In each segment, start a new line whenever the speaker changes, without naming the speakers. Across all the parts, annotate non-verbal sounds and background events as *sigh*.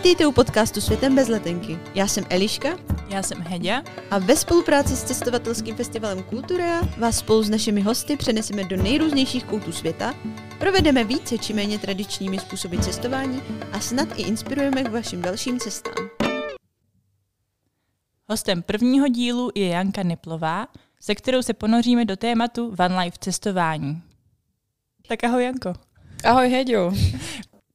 Vítejte u podcastu Světem bez letenky. Já jsem Eliška
Já jsem Heďa.
a ve spolupráci s cestovatelským festivalem Kultura vás spolu s našimi hosty přeneseme do nejrůznějších koutů světa, provedeme více či méně tradičními způsoby cestování a snad i inspirujeme k vašim dalším cestám.
Hostem prvního dílu je Janka Niplová, se kterou se ponoříme do tématu Van Life cestování. Tak ahoj Janko.
Ahoj Heďo.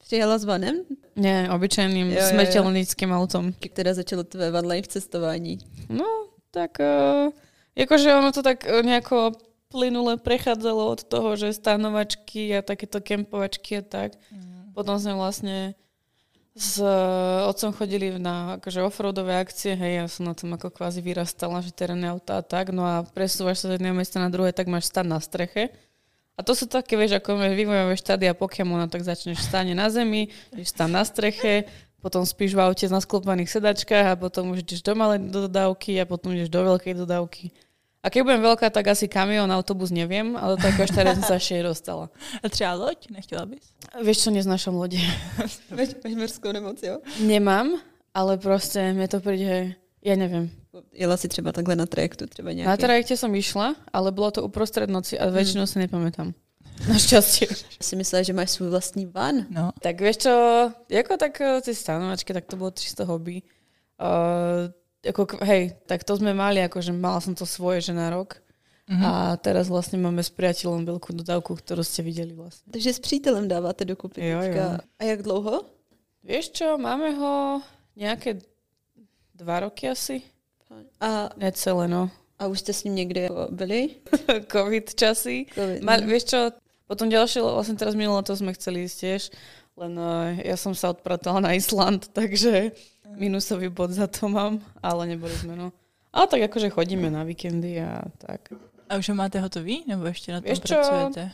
Přijela s vanem,
Nie, obyčajným
Jo,
smrteľníckým autom.
která začalo tvé van life cestování.
No, tak uh, akože ono to tak eh, nejako plynule prechádzalo od toho, že stanovačky a takéto kempovačky a tak. Potom sme vlastne s eh, otcom chodili na akože offroadové akcie, hej, ja som na tom ako kvázi vyrastala, že terénne auta a tak, no a presúvaš sa z jedného miesta na druhé, tak máš stan na streche. A to sú také, vieš, ako vývojové štádia Pokémona, tak začneš stáne na zemi, ideš stan na streche, potom spíš v aute na sklopaných sedačkách a potom už ideš do malej dodávky a potom ideš do veľkej dodávky. A keď budem veľká, tak asi kamión, autobus neviem, ale tak až teraz som sa ešte dostala.
A třeba loď? Nechtěla bys?
Vieš čo, neznášam lode.
Máš, máš mořskou nemoc, jo?
Nemám, ale proste mne to príde, ja neviem.
Jela si třeba takhle na trajektu, třeba nějaký.
Na trajekte som išla, ale bolo to uprostred noci a väčšinou si nepamätám. *laughs* Našťastie.
si myslela, že máš svůj vlastní van.
No.
Tak vieš čo, ako tak eh, tie stanovačky, tak to bolo čisto hobby. Uh, ako, hej, tak to sme mali, akože mala som to svoje, že na rok.
Mhm.
A teraz vlastne máme s priateľom veľkú dodávku, ktorú ste videli vlastne.
Takže s přítelem dáváte dokupy
Jo, jo.
A jak dlouho?
Vieš čo, máme ho nejaké dva roky asi.
A,
Necelé, no.
a už jste s ním někde byli? *laughs*
Covid časy.
Covid,
Mal,
no.
vieš čo, potom ďalšie, vlastne teraz minulé to sme chceli ísť tiež, len uh, ja som sa odpratala na Island, *laughs* takže minusový bod za to mám, ale neboli sme, no. Ale tak akože chodíme na víkendy a tak.
A už ho máte hotový? Nebo ještě na tom
Víš čo?
pracujete?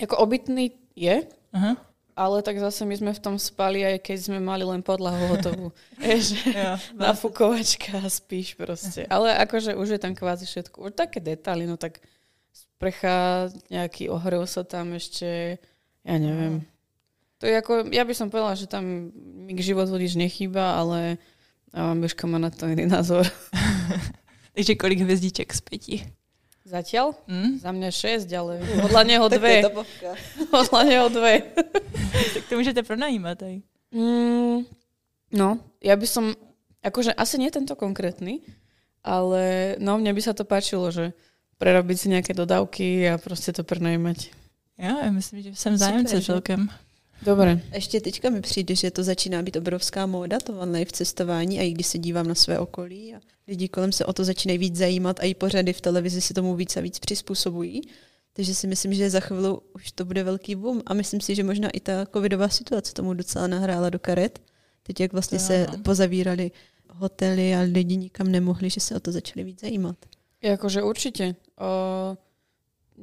Ako obytný je,
Aha.
Ale tak zase my sme v tom spali, aj keď sme mali len podlahu hotovú. *laughs* Vieš,
Jo,
nafukovačka a spíš proste. Ale akože už je tam kvázi všetko. Už také detaily, no tak sprcha, nejaký ohrev sa tam ešte, ja neviem. To je ako, ja by som povedala, že tam mi život vodič nechýba, ale a Miška má na to iný názor. *laughs*
Takže kolik hvězdíček z pěti?
Zatiaľ?
Hm?
Za mňa 6, ale *laughs* podľa neho
Tak to je
dve. *laughs* Podľa neho dve. *laughs*
Tak to můžete pronajímat aj.
Mm, no, ja by som, akože asi nie tento konkrétny, ale no, mne by sa to páčilo, že prerobiť si nejaké dodávky a proste to prenajmať.
Jo, já myslím, že jsem zájemce celkem.
Dobre.
Ještě teďka mi přijde, že to začíná být obrovská móda, to van life cestování a i když se dívám na své okolí a lidi kolem se o to začínají víc zajímat a i pořady v televizi se tomu víc a víc přizpůsobují. Takže si myslím, že za chvíli už to bude velký boom a myslím si, že možná i ta covidová situace tomu docela nahrála do karet. Teď jak vlastně se pozavírali hotely a lidi nikam nemohli, že se o to začali víc zajímat.
Ja, akože určite. O,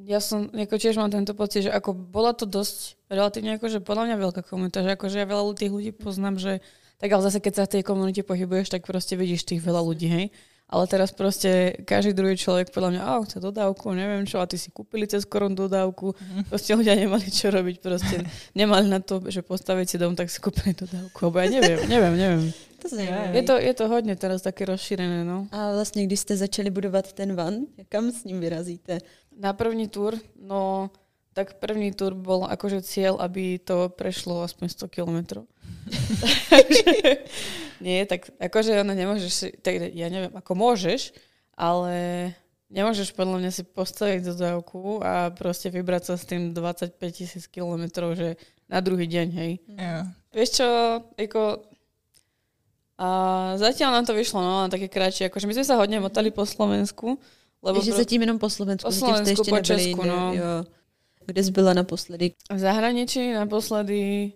ja som, ako tiež mám tento pocit, že ako bola to dosť relatívne akože podľa mňa veľká komunita, že akože ja veľa tých ľudí poznám, že tak ale zase keď sa v tej komunite pohybuješ, tak proste vidíš tých veľa ľudí, hej. Ale teraz proste každý druhý človek podľa mňa, a chce dodávku, neviem čo, a ty si kúpili cez korun dodávku. Proste ľudia nemali čo robiť, proste nemali na to, že postaviť si dom, tak si kúpili dodávku. Lebo ja neviem, neviem, neviem.
To
Je to, je to hodně teraz také rozšírené, no.
A vlastně, když jste začali budovat ten van, kam s ním vyrazíte?
Na první tur, no tak první tur bol akože cieľ, aby to prešlo aspoň 100 kilometrov. *laughs* Nie, tak akože ono nemôžeš si, tak ja neviem, ako môžeš, ale nemôžeš podľa mňa si postaviť dodávku a proste vybrať sa s tým 25 tisíc kilometrov, že na druhý deň, hej.
Jo.
Vieš čo, ako... A zatiaľ nám to vyšlo, no, na také kratšie. Akože my sme sa hodne motali po Slovensku, lebo
Takže
pro-
zatím jenom po Slovensku,
Po Slovensku, po Česku, no.
jo. Kde jsi byla naposledy?
v zahraničí naposledy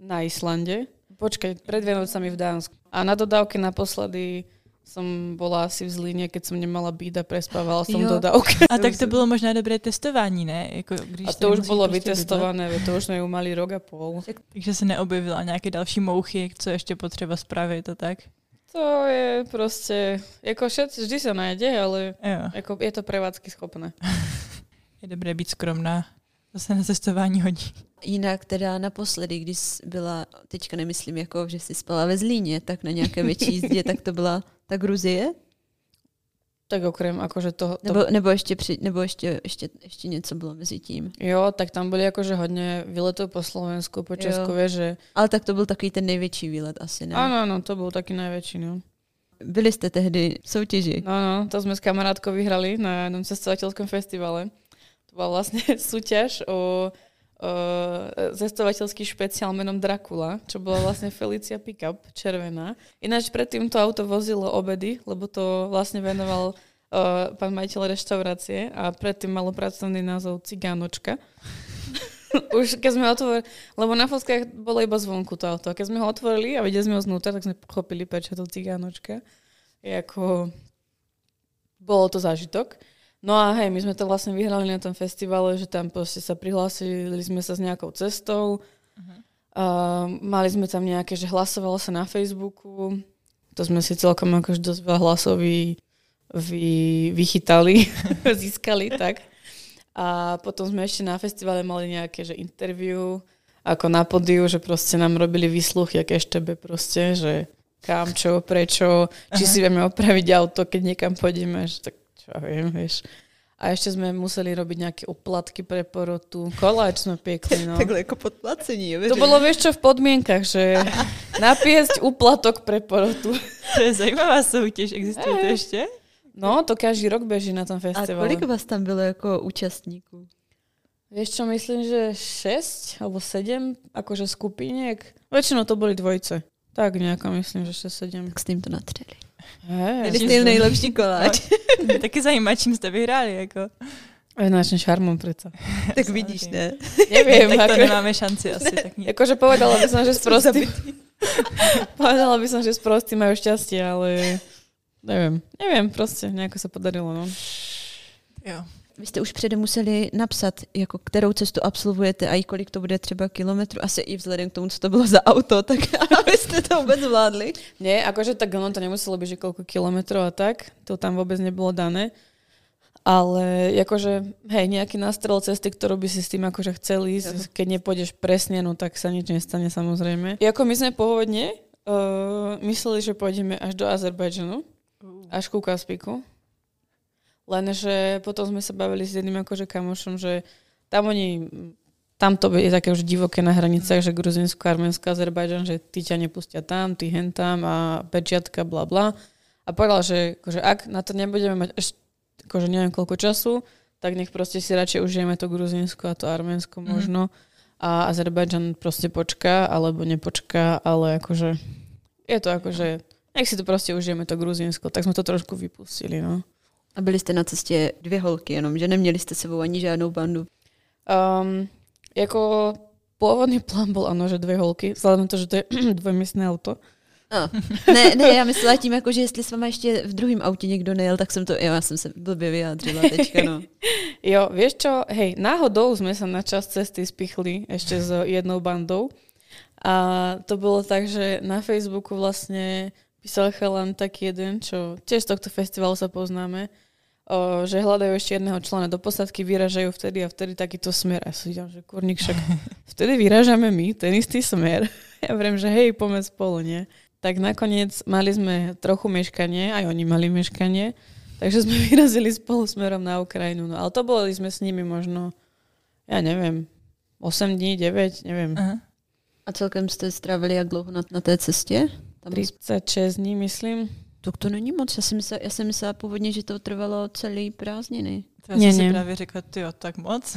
na Islande. Počkaj, pred Vianocami v Dánsku. A na dodávke naposledy som bola asi v Zlíne, keď som nemala byť a prespávala som
Jo.
dodávke.
A tak to bylo možná dobré testování, ne? Jako, když
A to už bolo vytestované, veď to už sme ju mali rok a pol.
bydlet. Takže se neobjevila nějaké další mouchy, co ještě potřeba spravit a tak.
To je proste, ako všetci, vždy sa nájde, ale
Jo.
ako je to prevádzky schopné. *laughs*
Je dobré být skromná. To se na cestování hodí.
Jinak teda naposledy, když byla, teďka nemyslím jako, že jsi spala ve Zlíně, tak na nějaké větší *laughs* jízdě, tak to byla ta Gruzie?
Tak okrem akože toho... To...
Nebo, nebo, ještě, při, nebo ještě, ještě, ještě něco bylo mezi tím?
Jo, tak tam byly akože hodně výletov po Slovensku, po Česku, vieš, že...
Ale tak to byl takový ten největší výlet asi, ne?
Áno, áno, to bol taký najväčší, no.
Byli jste tehdy v soutěži.
No, no, to sme s kamarátkou vyhrali na jednom cestovateľskom festivale. To bola vlastne *laughs* súťaž o, o cestovateľský špeciál menom Dracula, čo bola vlastne Felicia Pickup, červená. Ináč predtým to auto vozilo obedy, lebo to vlastne venoval uh, pán majiteľ reštaurácie a predtým malo pracovný názov Cigánočka. *laughs* Už keď sme otvorili, lebo na fotkách bolo iba zvonku to auto. A keď sme ho otvorili a videli sme ho znútra, tak sme pochopili, prečo to cigánočka. Je. Bolo to zážitok. No a hej, my sme to vlastne vyhrali na tom festivale, že tam proste sa prihlásili sme sa s nejakou cestou. Uh, mali sme tam nejaké, že hlasovalo sa na Facebooku. To sme si celkom akože dosť veľa hlasov vy, vy, vychytali, *laughs* získali, tak. A potom sme ešte na festivale mali nejaké, že interview, ako na podiu, že proste nám robili výsluchy, aké eštebe proste, že kam, čo, prečo, či si vieme opraviť auto, keď niekam pôjdeme, že tak čo viem, vieš. A ešte sme museli robiť nejaké uplatky pre porotu. Koláč sme piekli, no. *laughs*
Takhle jako podplacení.
To bolo, vieš čo, v podmienkach, že *laughs* napiesť uplatok pre porotu.
To je zajímavá soutěž, existuje to ještě?
No, to každý rok beží na tom
A
festivale.
kolik vás tam bylo jako účastníků?
Vieš čo, myslím, že 6 alebo 7 akože skupiniek. Väčšinou to boli dvojce. Tak nejako myslím, že 6-7.
Tak jste jim to natřeli.
Hej,
Měli jste jim nejlepší koláč. *laughs*
Taky zajímá, čím jste vyhráli, jako.
Našim šarmom predsa. *laughs*
tak vidíš, ne?
Neviem,
tak to
ako,
nemáme šanci asi. Tak nie.
akože povedala by som, že *laughs* sprostí. povedala by som, že sprostí majú šťastie, ale neviem. Neviem, proste nejako sa podarilo, no.
Jo.
Vy jste už předem museli napsat, jako kterou cestu absolvujete a i kolik to bude třeba kilometrů. Asi i vzhledem k tomu, co to bylo za auto, tak *laughs* abyste to vůbec zvládli.
Nie, akože tak ono to nemuselo byť, že koľko kilometrov a tak. To tam vôbec nebolo dané. Ale akože, hej, nejaký nástrel cesty, ktorú by si s tým akože chcel ísť, keď nepôjdeš presne, no tak sa nič nestane samozrejme. I ako my sme pôvodne uh, mysleli, že pôjdeme až do Azerbajdžanu, až ku Kaspiku. Lenže potom sme sa bavili s jedným akože kamošom, že tam oni, tam to je také už divoké na hranicách, že Gruzinsko, Arménsko, Azerbajdžan, že ty ťa nepustia tam, ty hen tam a pečiatka, bla bla. A povedal, že akože ak na to nebudeme mať až akože neviem koľko času, tak nech proste si radšej užijeme to Gruzinsko a to Arménsko možno. A Azerbajdžan proste počká, alebo nepočká, ale akože je to akože, nech si to proste užijeme to Gruzinsko, tak sme to trošku vypustili, no.
A byli jste na cestě dvě holky jenom, že neměli jste sebou ani žádnou bandu.
Um, jako pôvodný plán bol ano, že dve holky, vzhľadom na to, že to je *clears throat* dvojmiestné auto.
A, ne, ne, já myslela tím, jako, že jestli s váma ještě v druhém autě někdo nejel, tak jsem to, jo, já jsem se blbě vyjádřila teďka, no. *laughs*
Jo, vieš čo, hej, náhodou sme sa na čas cesty spichli ešte s jednou bandou a to bolo tak, že na Facebooku vlastne písal chalan taký jeden, čo tiež z tohto festivalu sa poznáme, že hľadajú ešte jedného člena do posadky, vyražajú vtedy a vtedy takýto smer. A ja si vidím, že kurník však *laughs* vtedy vyražame my, ten istý smer. *laughs* Ja vrem, že hej, poďme spolu, nie? Tak nakoniec mali sme trochu meškanie, aj oni mali meškanie, takže sme *laughs* vyrazili spolu smerom na Ukrajinu. No ale to boli sme s nimi možno, ja neviem, 8 dní, 9, neviem,
Aha.
A celkem jste strávili jak dlouho na, na té cestě? Tam
36 dní, myslím.
Tak to není moc. Já jsem, myslela, já jsem myslela původně, že to trvalo celý prázdniny.
To já
Ne,
jsem si
ne.
právě řekla, ty jo, tak moc. *laughs*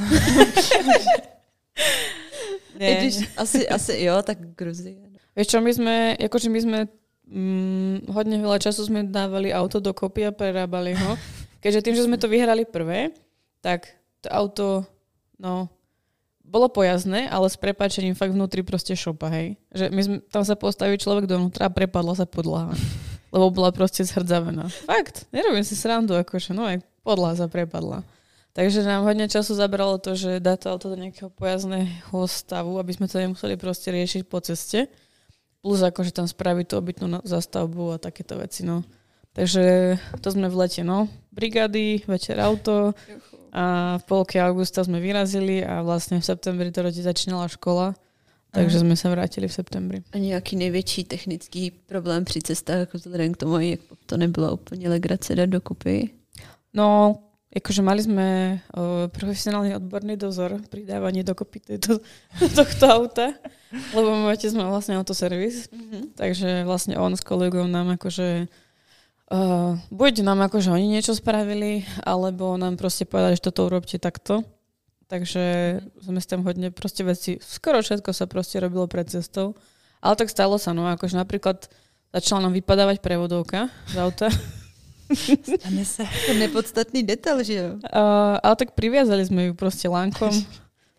I když asi, asi jo, tak Gruzie.
Vieš čo, my sme, akože my sme mm, hodne veľa času sme dávali auto dokopy a prerábali ho. *laughs* Keďže tým, že sme to vyhrali prvé, tak to auto, no, bolo pojazdné, ale s prepáčením fakt vnútri proste šopa, hej. Že my sme, tam sa postaví človek dovnútra a prepadla sa podlaha. *laughs* Lebo bola proste zhrdzavená. Fakt, nerobím si srandu, akože, no, aj podlaha sa prepadla. Takže nám hodne času zabralo to, že dá to auto do nejakého pojazdného stavu, aby sme to nemuseli proste riešiť po ceste. Plus akože tam spraviť tú obytnú zastavbu a takéto veci, no. Takže to sme v lete, no. Brigady, večer auto a A v polke augusta sme vyrazili a vlastne v septembri to rodi začínala škola. Takže sme sa vrátili v septembri.
A nějaký největší technický problém při cestách, vzhledem k tomu, jak to nebylo úplně legrace dát dokupy?
No, akože mali sme uh, profesionálny odborný dozor pri dávaní dokopy tejto, *laughs* tohto auta, lebo môj otec má vlastne autoservis, mm-hmm. takže vlastne on s kolegou nám akože uh, buď nám akože oni niečo spravili, alebo nám proste povedali, že toto urobte takto. Takže sme s tam hodne proste veci, skoro všetko sa proste robilo pred cestou. Ale tak stalo sa, no akože napríklad začala nám vypadávať prevodovka z auta.
Stane sa. To nepodstatný detail, že jo?
Uh, ale tak priviazali sme ju proste lánkom.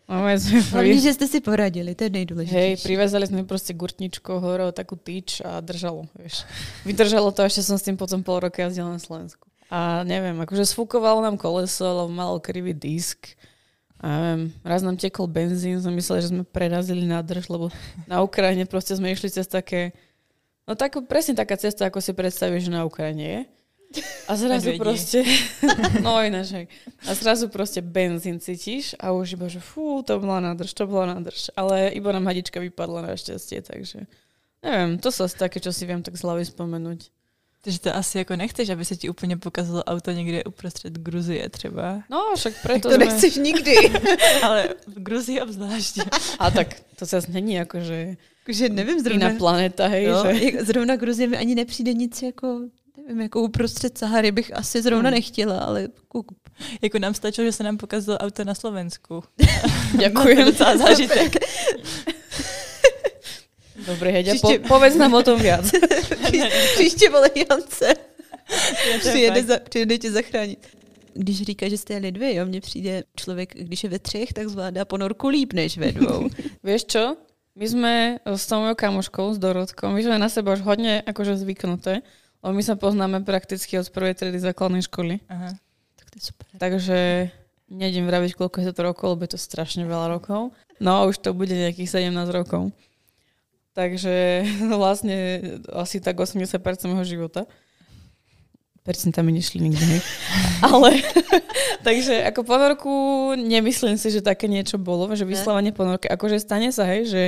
Máme sme Hlavne, že ste si poradili, to je nejdôležitejšie.
Hej, priviazali sme proste gurtničkou hore takú tyč a držalo, vieš. Vydržalo to, ešte som s tým potom pol roka jazdila na Slovensku. A neviem, akože sfúkovalo nám koleso, lebo malo krivý disk. A neviem, raz nám tekol benzín, som myslela, že sme prerazili nádrž, lebo na Ukrajine proste sme išli cez také, no tak, presne taká cesta, ako si predstavíš, že na Ukrajine je. A zrazu proste, *laughs* no ináč, a zrazu proste benzín cítiš a už iba, že fú, to bola nádrž, to bola nádrž. Ale iba nám hadička vypadla našťastie, takže neviem, to sú asi také, čo si viem tak z hlavy spomenúť.
Takže to asi jako nechceš, aby se ti úplně pokazilo auto někde uprostřed Gruzie třeba.
No, však preto
to sme... nechceš nikdy. *laughs*
Ale v Gruzii obzvlášť.
A tak to zase není jako, že...
Že nevím, zrovna...
Iná planeta, hej.
No,
že...
Zrovna Gruzie mi ani nepřijde nic jako nevím, jako uprostřed Sahary bych asi zrovna hmm. nechtěla, ale kup.
Jako nám stačilo, že se nám pokazilo auto na Slovensku. *laughs*
Děkuji. *laughs* to
docela zážitek.
Dobre, Heďa, Příště... po, povedz nám o tom viac. *laughs*
Příště vole Jance. Přijede, za, přijede tě zachránit. Když říká, že jste jeli dvě, jo, mně přijde člověk, když je ve třech, tak zvládá ponorku líp než ve dvou. *laughs*
Vieš čo? My sme s tou mojou kamoškou, s Dorotkou, my sme na seba už hodne akože zvyknuté. Lebo my sa poznáme prakticky od prvej triedy základnej školy. Aha.
Tak to je super.
Takže nejdem vraviť, koľko je to rokov, lebo je to strašne veľa rokov. No, už to bude nejakých 17 rokov. Takže *laughs* vlastne asi tak 80% môjho života percentami nešli nikdy, hej. *laughs* Ale, *laughs* takže ako ponorku nemyslím si, že také niečo bolo, že vyslovene ponorky, akože stane sa, hej, že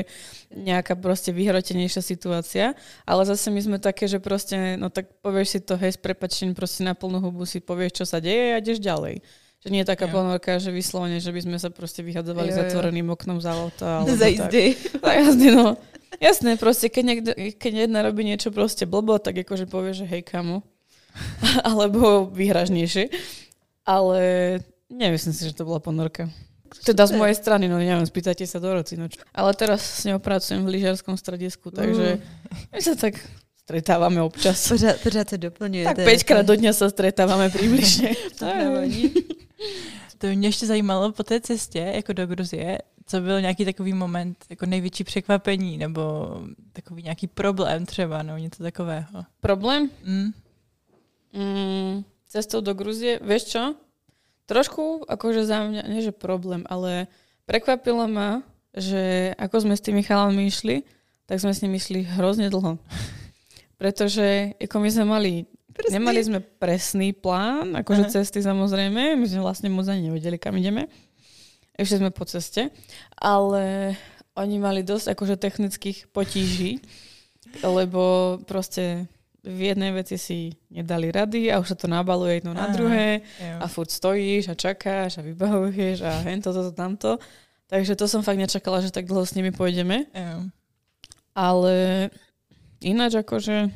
nejaká proste vyhrotenejšia situácia, ale zase my sme také, že proste, no tak povieš si to, hej, s prepačením proste na plnú hubu si povieš, čo sa deje a ideš ďalej. Že nie je taká jo. ponorka, že vyslovene, že by sme sa proste vyhadzovali jo. zatvoreným oknom za auta.
Za.
Za jazdy, no. Jasné, proste, keď, niekde, keď jedna robí niečo proste blbo, tak akože povie, že hej, kamo, *laughs* alebo vyhražnejšie. Ale nemyslím si, že to bola ponorka. Teda z mojej strany, no neviem, spýtajte sa Doroci. No čo. Ale teraz s ňou pracujem v lyžiarskom stredisku, takže my sa tak stretávame občas.
Pořád, pořád sa doplňuje.
Tak 5 krát do dňa sa stretávame približne. *laughs*
to nevadí. *laughs*
To mě ještě zajímalo po té cestě, jako do Gruzie, co byl nějaký takový moment, jako největší překvapení, nebo takový nějaký problém třeba, nebo něco takového.
Problém? Mm. Mm, cestou do Gruzie, vieš čo? Trošku, akože za mňa, nie že problém, ale prekvapilo ma, že ako sme s tými chalami išli, tak sme s nimi išli hrozne dlho. *laughs* Pretože ako my sme mali, presný. nemali sme presný plán, akože Aha. cesty samozrejme, my sme vlastne moc ani nevedeli, kam ideme. Ešte sme po ceste, ale oni mali dosť akože technických potíží, lebo proste v jednej veci si nedali rady a už sa to nabaluje jedno na druhé a furt stojíš a čakáš a vybavuješ a hento, toto, tamto. Takže to som fakt nečakala, že tak dlho s nimi pôjdeme. Jo. Ale ináč akože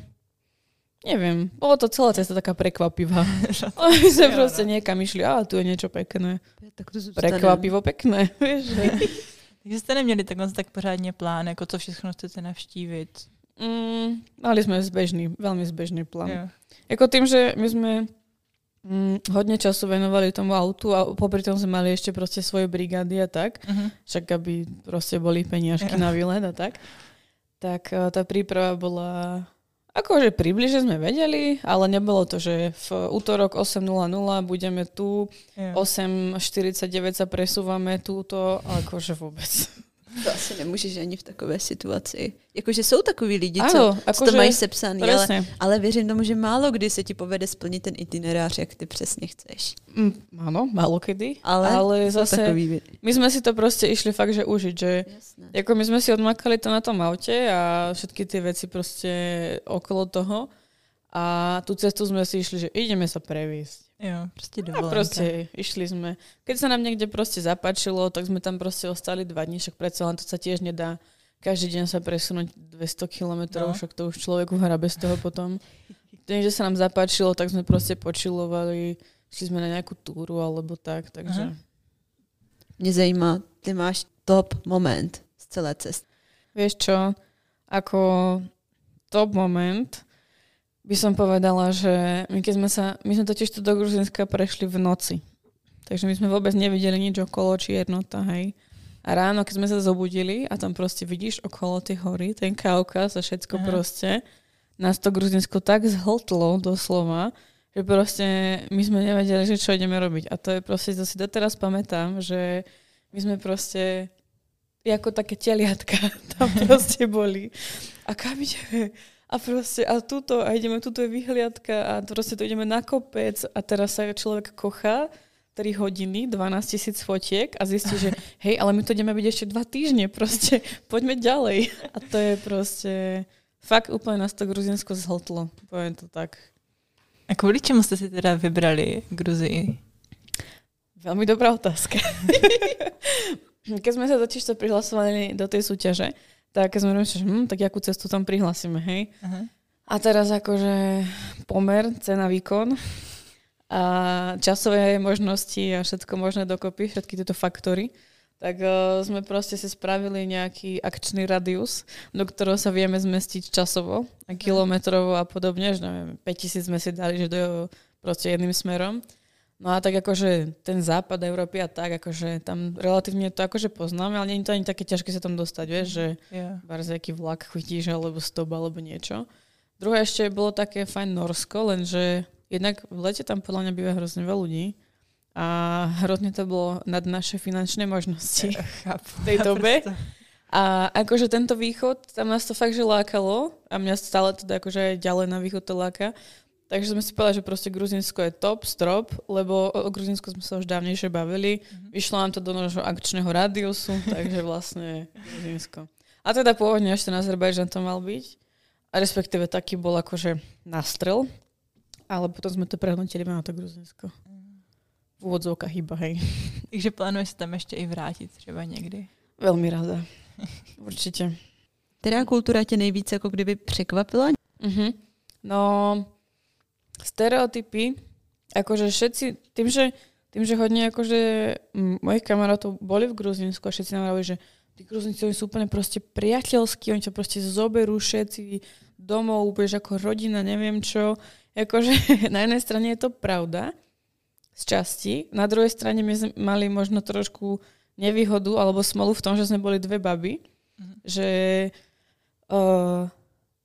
neviem, bolo to celá cesta taká prekvapivá. *laughs* My sme proste niekam išli, a tu je niečo pekné. Tak to Prekvapivo pekné, *laughs* vieš. *laughs*
Takže jste neměli takhle tak pořádně plán, jako co všechno chcete navštívit?
Mm, mali sme zbežný, veľmi zbežný plán. Yeah. Jako tým, že my sme mm, hodne času venovali tomu autu a popri tom sme mali ešte proste svoje brigády a tak, uh-huh. však aby proste boli peniažky yeah. na výlet a tak, tak uh, tá príprava bola Akože približne sme vedeli, ale nebolo to, že v útorok 8.00 budeme tu, yeah. 8.49 sa presúvame túto, akože vôbec.
To asi nemůžeš ani v takové situaci. Jakože jsou takový lidi,
Áno,
co, co
akože-
to mají sepsaný, ale,
Presne.
ale věřím tomu, že málo kdy se ti povede splnit ten itinerář, jak ty přesně chceš.
Mm, áno, málo kedy.
Ale,
ale zase
takový...
my sme si to proste išli fakt, že užiť, že
Jasné.
Jako my sme si odmakali to na tom aute a všetky tie veci proste okolo toho. A tú cestu sme si išli, že ideme sa prevísť.
Jo, prostě
A
dovolenka.
proste išli sme. Keď sa nám niekde proste zapáčilo, tak sme tam proste ostali dva dní, však predsa len to sa tiež nedá každý deň sa presunúť 200 kilometrov,
No.
však to už človeku hra bez toho potom. *laughs* Niekde sa nám zapáčilo, tak sme proste počilovali, šli sme na nejakú túru alebo tak, takže...
Aha.
Mě zajímá, ty máš top moment z celé cesty.
Vieš čo, ako top moment by som povedala, že my keď sme sa, my sme totiž tu do Gruzinska prešli v noci. Takže my sme vôbec nevideli nič okolo, či jednota, hej. A ráno, keď sme sa zobudili a tam proste vidíš okolo tej hory, ten Kaukaz a všetko
Aha.
proste, nás to Gruzinsko tak zhltlo doslova, že proste my sme nevedeli, že čo ideme robiť. A to je proste, to si doteraz pamätám, že my sme proste ako také teliatka *laughs* tam proste boli. A kam ideme? A proste, a tuto, a ideme, tuto je vyhliadka a proste tu ideme na kopec a teraz sa človek kochá 3 hodiny, 12 tisíc fotiek a zistí, že *laughs* hej, ale my to ideme byť ešte 2 týždne, proste *laughs* poďme ďalej. A to je proste, fakt úplne nás to Gruzinsko zhltlo, poviem to tak.
A kvůli čemu jste si teda vybrali Gruzii?
Veľmi dobrá otázka. *laughs* Keď sme sa totiž to prihlasovali do tej súťaže, tak sme rozmýšľali, že hm, tak jakú cestu tam prihlasíme, hej.
Aha.
A teraz akože pomer, cena, výkon a časové možnosti a všetko možné dokopy, všetky tieto faktory, tak uh, sme proste si spravili nejaký akčný radius, do ktorého sa vieme zmestiť časovo a kilometrovo a podobne, že neviem, 5000 sme si dali, že do proste jedným smerom. No a tak akože ten západ Európy a tak, akože tam relatívne to akože poznáme, ale nie je to ani také ťažké sa tam dostať, vieš, že
Jo.
Barz aký vlak chytíš, alebo stop, alebo niečo. Druhé ešte bolo také fajn Norsko, lenže jednak v lete tam podľa mňa býva hrozne veľa ľudí a hrozne to bolo nad naše finančné možnosti
Chápu.
v tej *laughs* dobe. A akože tento východ, tam nás to fakt, že lákalo a mňa stále teda akože aj ďalej na východ to láka. Takže sme si povedali, že proste Gruzinsko je top, strop, lebo o, Gruzinsku sme sa už dávnejšie bavili. Vyšlo nám to do nášho akčného rádiusu, *laughs* takže vlastne Gruzinsko. A teda pôvodne ešte na Azerbajžan to mal byť. A respektíve taký bol akože nástrel. Ale potom sme to prehnutili na to Gruzinsko. V úvodzovkách iba, hej. *laughs*
Takže plánuješ se tam ještě i vrátit třeba někdy?
Veľmi rada. *laughs* Určite.
Která kultura tě nejvíc jako kdyby překvapila?
Mhm. No, stereotypy, akože všetci, tým, že, tým, že hodne akože mojich kamarátov boli v Gruzínsku a všetci nám hovorili, že tí Gruzinci oni sú úplne proste priateľskí, oni ťa proste zoberú všetci domov, budeš ako rodina, neviem čo. Akože *laughs* na jednej strane je to pravda, z časti. Na druhej strane my sme mali možno trošku nevýhodu alebo smolu v tom, že sme boli dve baby.
Mhm.
Že uh,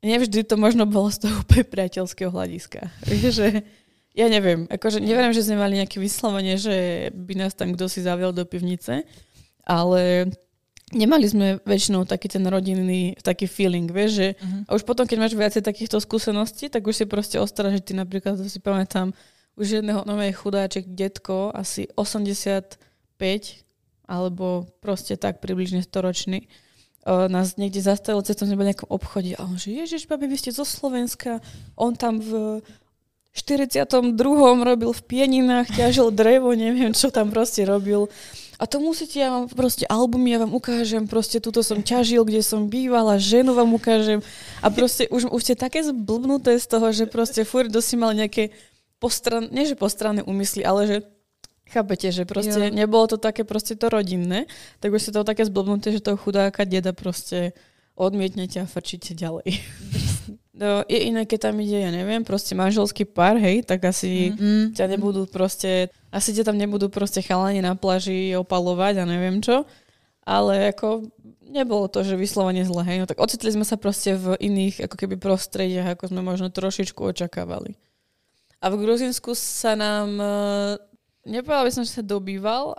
nevždy to možno bolo z toho úplne priateľského hľadiska. Že ja neviem, akože neviem, že sme mali nejaké vyslovenie, že by nás tam kto si zaviel do pivnice, ale nemali sme väčšinou taký ten rodinný taký feeling, vieš, že
Mhm.
a už potom, keď máš viacej takýchto skúseností, tak už si proste ostra, že ty napríklad, to si pamätám, už jedného nové chudáček, detko, asi 85, alebo proste tak približne storočný, nás niekde zastavil cestou v nejakom obchode a on že, ježiš, babi, vy ste zo Slovenska, on tam v 42. robil v pieninách, ťažil drevo, neviem, čo tam proste robil. A to musíte, ja vám proste albumy, ja vám ukážem, proste tuto som ťažil, kde som bývala, ženu vám ukážem. A proste už, už ste také zblbnuté z toho, že proste furt dosi mal nejaké postran, nie že postranné úmysly, ale že chápete, že proste
Jo.
nebolo to také proste to rodinné, tak už ste to také zblbnuté, že toho chudáka deda proste odmietnete a frčíte ďalej. No, je iné, keď tam ide, ja neviem, proste manželský pár, hej, tak asi
Mm.
ťa nebudú proste, asi ťa tam nebudú proste chalani na pláži opalovať a neviem čo, ale ako nebolo to, že vyslovene zle, hej, no tak ocitli sme sa proste v iných ako keby prostrediach, ako sme možno trošičku očakávali. A v Gruzinsku sa nám, eh, nepovedala by som, že sa dobýval,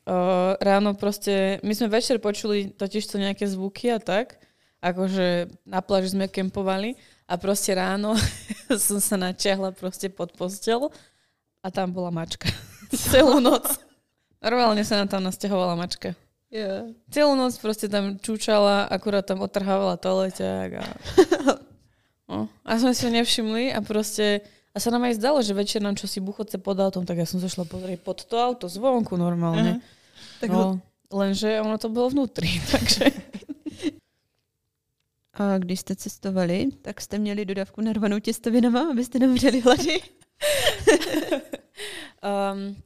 Uh, ráno proste, my sme večer počuli totiž to nejaké zvuky a tak, akože na pláži sme kempovali a proste ráno *laughs* som sa načiahla proste pod postel a tam bola mačka. *laughs* Celú noc. Normálne sa nám tam nasťahovala mačka.
Yeah.
Celú noc proste tam čúčala, akurát tam otrhávala toaleťák a... *laughs* No. A sme si ho nevšimli a proste... A sa nám aj zdalo, že večer nám čo si buchoce pod autom, tak ja som zašla pozrieť pod to auto zvonku normálne.
Uh-huh. Tak
no, lenže ono to bylo vnútri, *laughs* takže...
A když jste cestovali, tak jste měli dodávku narvanou těstovinama, abyste nevřeli hlady? *laughs*
um,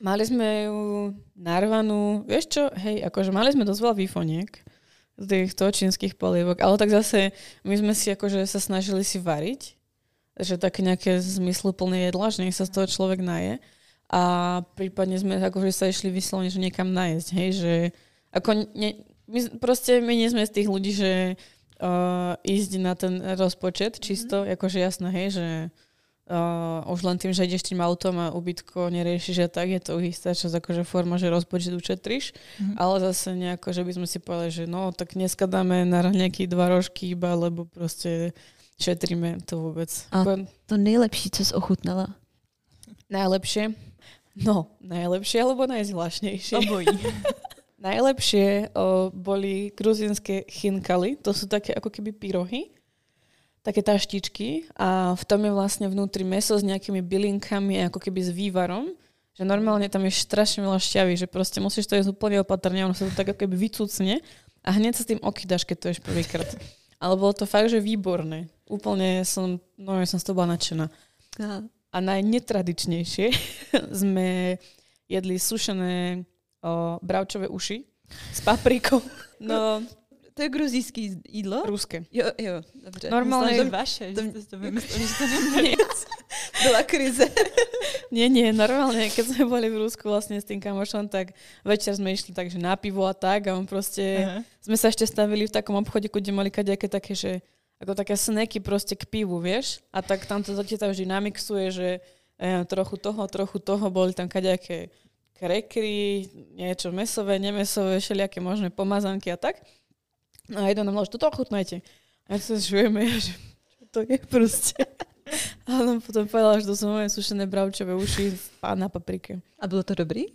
mali sme ju narvanú, vieš čo, hej, akože mali sme dosť veľa výfoniek z týchto čínskych polievok, ale tak zase my sme si akože sa snažili si variť, že také nejaké zmysluplné jedla, že nech sa z toho človek naje a prípadne sme akože sa išli vyslovene, že niekam najesť, hej, že ako ne, my, proste my nie sme z tých ľudí, že uh, ísť na ten rozpočet čisto, mm-hmm. akože jasno, hej, že Uh, už len tým, že ideš tým autom a ubytko neriešiš a tak, je to istá časť akože forma, že rozpočet ušetríš, mm-hmm. ale zase nejako, že by sme si povedali, že no, tak dneska dáme na nejaký dva rožky iba, lebo proste šetríme to vôbec.
A to nejlepší, co jsi ochutnala?
Najlepšie? No, najlepšie alebo najzvláštnejšie?
Obojí. *laughs*
najlepšie o, boli gruzinské chinkaly, to sú také ako keby pyrohy, také taštičky a v tom je vlastne vnútri meso s nejakými bylinkami ako keby s vývarom, že normálne tam je strašne veľa šťavy, že proste musíš to jesť úplne opatrne, ono sa to tak ako keby vycúcne a hneď sa s tým okydáš, keď to ješ prvýkrát. Ale bolo to fakt, že výborné. Úplne som, no ja som z toho bola nadšená. Aha. A najnetradičnejšie *laughs* sme jedli sušené o, bravčové uši s paprikou. No,
to je gruzijský jídlo?
Ruské.
Jo, jo, dobře.
Normálne to vaše, to, že to vymysleli, že to neměli. *laughs*
Byla krize. *laughs*
nie, nie, normálne, keď sme boli v Rusku vlastne s tým kamošom, tak večer sme išli takže na pivo a tak a on proste, uh-huh. sme sa ešte stavili v takom obchode, kde mali kadejaké také, že ako také sneky proste k pivu, vieš? A tak tam to zatiaľ vždy namixuje, že eh, trochu toho, trochu toho, boli tam kadejaké krekry, niečo mesové, nemesové, všelijaké možné pomazanky a tak. No a jeden nám že toto ochutnajte. A ja sa žujeme, že čo *laughs* to je proste. *laughs* On potom povedal, že to sú moje sušené bravčové uši na paprike.
A bylo to dobrý?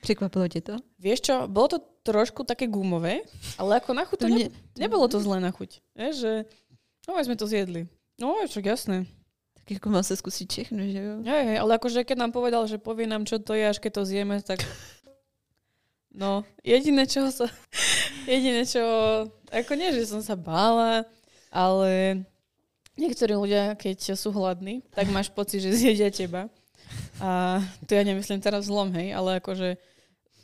Překvapilo tě to?
Vieš čo, bolo to trošku také gumové, ale ako na chuť to, ne, nebolo to zlé na chuť. Vieš, že no sme to zjedli. No, je však jasné.
Tak ako mal sa skúsiť všechno, že jo?
Hej, hej, ale akože keď nám povedal, že povie nám, čo to je, až keď to zjeme, tak No, jediné, čo sa... *laughs* Jediné, čo... Ako nie, že som sa bála, ale niektorí ľudia, keď sú hladní, tak máš pocit, že zjedia teba. A to ja nemyslím teraz zlom, hej, ale akože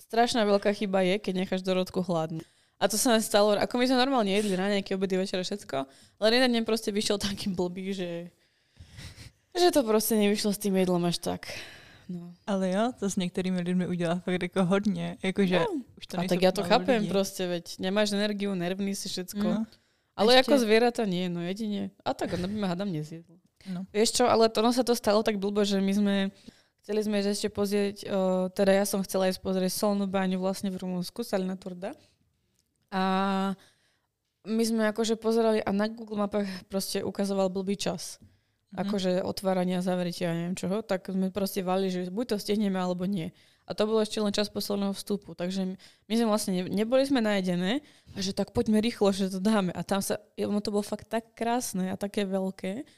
strašná veľká chyba je, keď necháš Dorotku hladnú. A to sa nám stalo, ako my sme normálne jedli na nejaké obedy, večera, všetko, ale jeden deň proste vyšiel taký blbý, že, že to proste nevyšlo s tým jedlom až tak.
No. Ale jo, to s některými lidmi udělá fakt jako hodně. Jakože
no. už to A tak ja to chápem lidi. proste, veď nemáš energiu, nervný si všetko. No. Ale Ešte... ako zvieratá nie, no jedine. A tak, ono by ma hádam nezjedlo. No. Vieš čo, ale to no sa to stalo tak blbo, že my sme chceli sme ešte pozrieť, uh, teda ja som chcela ísť pozrieť solnú báňu vlastne v Rumunsku, Salina Turda. A my sme akože pozerali a na Google mapách proste ukazoval blbý čas mm-hmm. akože otvárania, zavretia, neviem čoho, tak sme proste vali, že buď to stihneme, alebo nie. A to bolo ešte len čas posledného vstupu, takže my sme vlastne, ne, neboli sme najedené, a že tak poďme rýchlo, že to dáme. A tam sa, ono to bolo fakt tak krásne a také veľké.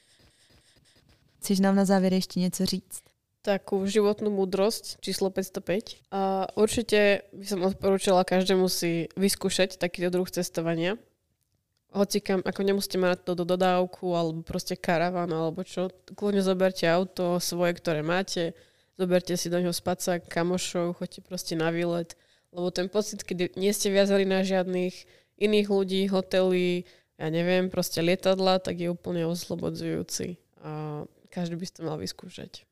Chceš nám na záver ešte niečo říct?
Takú životnú múdrosť, číslo 505. A určite by som odporúčala každému si vyskúšať takýto druh cestovania, hocikam, ako nemusíte mať to do dodávku alebo proste karavan alebo čo, kľudne zoberte auto svoje, ktoré máte, zoberte si do neho spacák, kamošov, choďte proste na výlet, lebo ten pocit, keď nie ste viazali na žiadnych iných ľudí, hotely, ja neviem, proste lietadla, tak je úplne oslobodzujúci a každý by ste mal vyskúšať.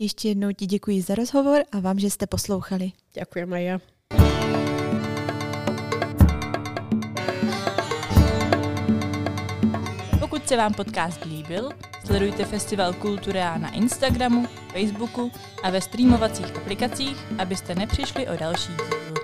Ještě jednou ti děkuji za rozhovor a vám, že jste poslouchali.
Ďakujem aj ja.
Se vám podcast líbil, Sledujte Festival Kultura na Instagramu, Facebooku a ve streamovacích aplikacích, abyste nepřišli o další díl.